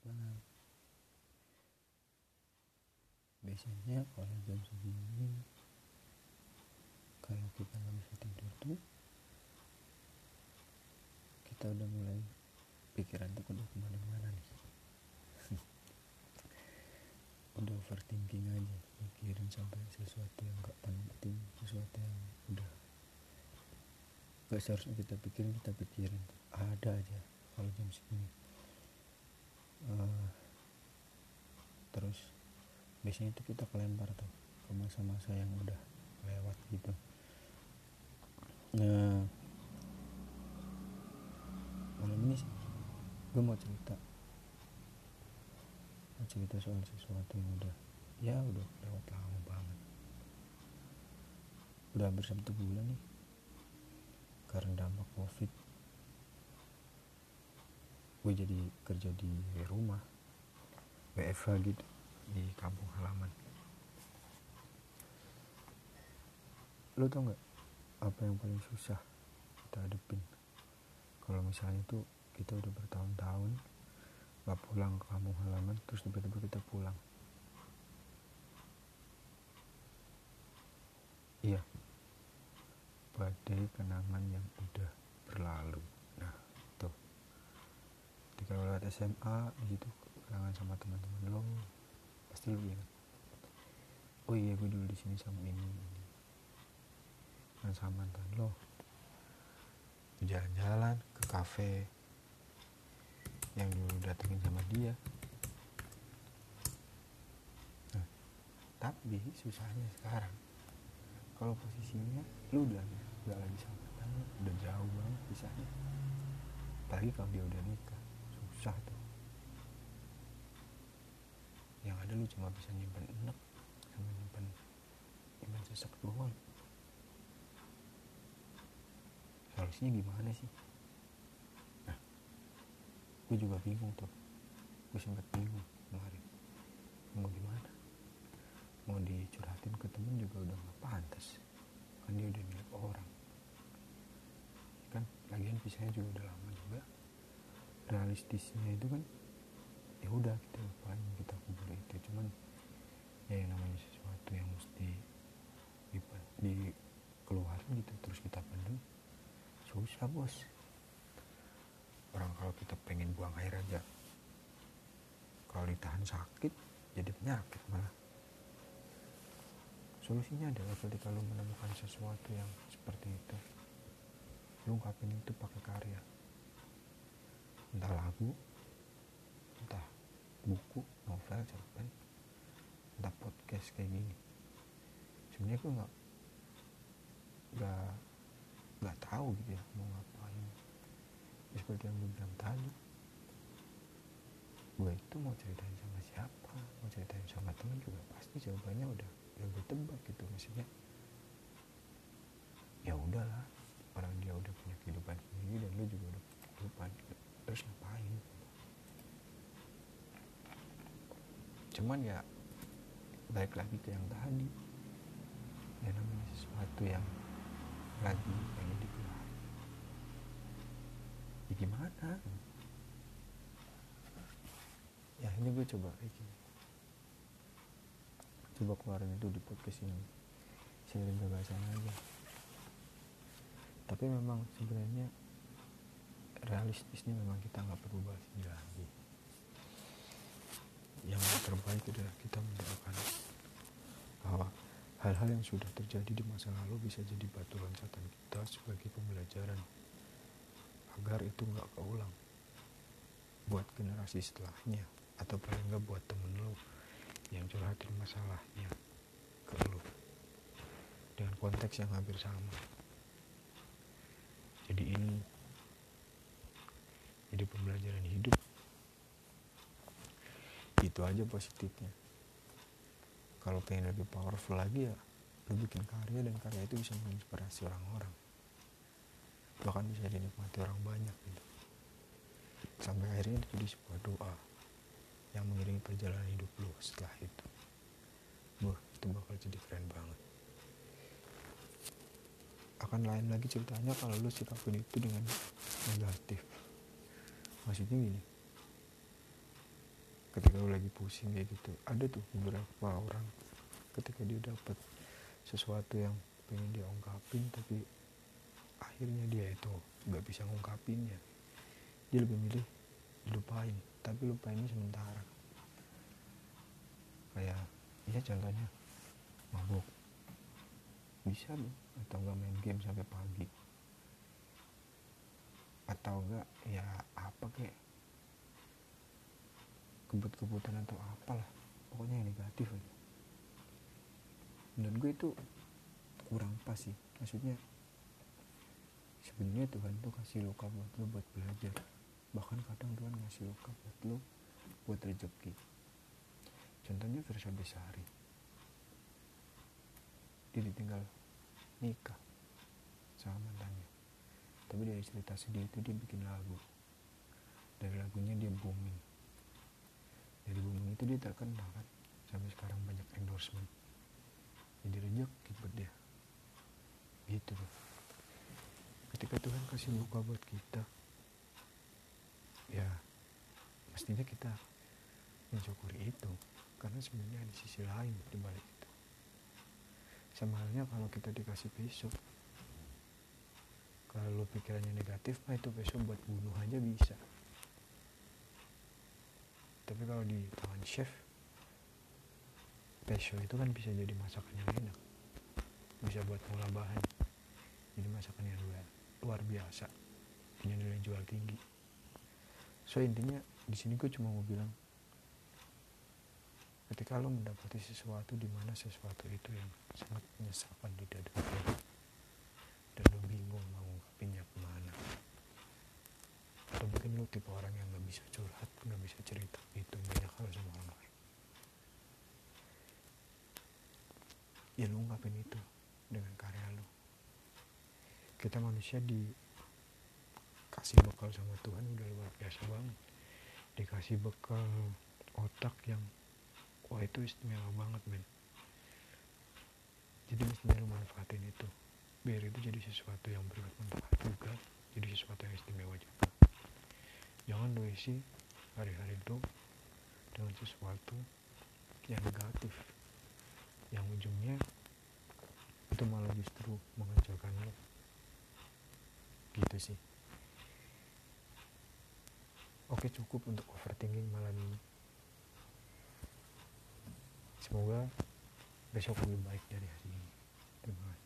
selamat biasanya kalau jam segini kalau kita nggak bisa tidur tuh kita udah mulai pikiran tuh udah ke mana-mana nih. Udah overthinking aja mikirin sampai sesuatu yang gak penting sesuatu yang udah gak seharusnya kita pikirin kita pikirin. Ada aja kalau jam segini uh, terus biasanya itu kita kelempar tuh ke masa-masa yang udah lewat gitu. Nah malam ini gue mau cerita. Mau cerita soal sesuatu yang udah ya udah lewat lama banget. Udah hampir satu bulan nih karena dampak covid gue jadi kerja di rumah WFH gitu di kampung halaman. Lo tau nggak apa yang paling susah kita hadepin? Kalau misalnya tuh kita udah bertahun-tahun gak pulang ke kampung halaman terus tiba-tiba kita pulang. Iya. Badai kenangan yang udah berlalu nah tuh ketika lo lewat SMA gitu kenangan sama teman-teman. Lo pasti lo ingat oh iya gue dulu di sini sama ini, dan sama mantan lo. Jalan-jalan ke kafe yang dulu datengin sama dia. Nah, tapi susahnya sekarang. Kalau posisinya lu udah udah lagi sama banget udah jauh banget pisahnya. Apalagi kalau dia udah nikah susah tuh. Yang ada lu cuma bisa nyimpen enek sama nyimpen nyimpen sesek doang. Solusinya gimana sih? Nah gue juga bingung tuh. Gue sempat bingung kemarin. Mau gimana? Mau dicurhatin ke temen juga udah gak pantas. Kan dia udah milik orang. Kan lagian pisahnya juga udah lama juga realistisnya itu kan ya udah kita lupain kita kubur itu. Cuman ya yang namanya sesuatu yang mesti dikeluarin gitu terus kita pendem susah bos. Orang kalau kita pengen buang air aja kalau ditahan sakit jadi penyakit malah. Solusinya adalah ketika lu menemukan sesuatu yang seperti itu lu ungkapin itu pakai karya lagu entah buku novel cerpen entah podcast kayak gini. Sebenarnya gue nggak nggak nggak tahu gitu ya mau ngapain. Ya, seperti yang gue bilang tadi gue itu mau ceritain sama siapa mau ceritain sama temen juga pasti jawabannya udah udah gue tebak gitu. Maksudnya ya udahlah orang dia udah punya kehidupan sendiri dan lu juga udah punya kehidupan terus ngapain cuman ya balik lagi ke yang tadi. Ya namanya sesuatu yang lagi pengen dikeluarin ya gimana? Ya ini gue coba kayak gini. Coba keluarin itu di podcast ini. Sharing gagasan aja. Tapi memang sebenarnya realistisnya memang kita nggak perlu bahas ini lagi yang terbaik adalah kita mendoakan bahwa hal-hal yang sudah terjadi di masa lalu bisa jadi batu loncatan kita sebagai pembelajaran agar itu nggak keulang buat generasi setelahnya atau paling nggak buat temen lo yang curhatin masalahnya ke lo dengan konteks yang hampir sama. Jadi ini jadi pembelajaran hidup itu aja positifnya. Kalau pengen lebih powerful lagi ya lu bikin karya dan karya itu bisa menginspirasi orang-orang. Bahkan bisa dinikmati orang banyak gitu. Sampai akhirnya itu jadi sebuah doa yang mengiringi perjalanan hidup lu setelah itu. Wah, itu bakal jadi keren banget. Akan lain lagi ceritanya kalau lu sikapin itu dengan negatif. Maksudnya gini ketika lu lagi pusing kayak gitu ada tuh beberapa orang ketika dia dapat sesuatu yang pengen dia ungkapin tapi akhirnya dia itu nggak bisa ngungkapinnya dia lebih milih dilupain tapi lupainnya sementara. Kayak ya contohnya mabuk. Bisa loh atau enggak main game sampai pagi. Atau enggak ya apa kayak kebut-kebutan atau apalah. Pokoknya yang negatif aja. Dan gue itu kurang pas sih. Maksudnya sebenarnya Tuhan tuh kasih luka buat lo buat belajar. Bahkan kadang Tuhan ngasih luka buat lo buat rezeki. Contohnya Versa Besari. Dia ditinggal nikah sama mantannya. Tapi dari cerita sedih itu dia bikin lagu. Dari lagunya dia booming dari booming itu dia terkenal kan? Sampai sekarang banyak endorsement. Jadi rezeki buat dia. Gitu. Tuh ketika Tuhan kasih luka buat kita ya mestinya kita mensyukuri itu. Karena sebenarnya di sisi lain di balik itu. Sama halnya kalau kita dikasih besok kalau pikirannya negatif mah itu besok buat bunuh aja bisa tapi kalau di tangan chef besok itu kan bisa jadi masakan yang enak. Bisa buat ngolah bahan. Jadi masakan yang luar, luar biasa. Punya nilai jual tinggi. So intinya di sini gue cuma mau bilang ketika lo mendapati sesuatu di mana sesuatu itu yang sangat menyesalkan di dada lo dan lo bingung mau ngungkapinnya ke mana lo tipe orang yang nggak bisa curhat nggak bisa cerita. Itu banyak hal sama orang lain. Ya lo ungkapin itu dengan karya lo kita manusia dikasih bekal sama Tuhan udah luar biasa banget. Dikasih bekal otak yang wah itu istimewa banget men. Jadi mestinya lu manfaatin itu. Biar itu jadi sesuatu yang bermanfaat juga. Jadi sesuatu yang istimewa juga jangan isi hari-hari itu dengan sesuatu yang negatif. Yang ujungnya itu malah justru menghancurkan lo gitu sih. Oke cukup untuk overthinking malam ini. Semoga besok lebih baik dari hari ini. Terima kasih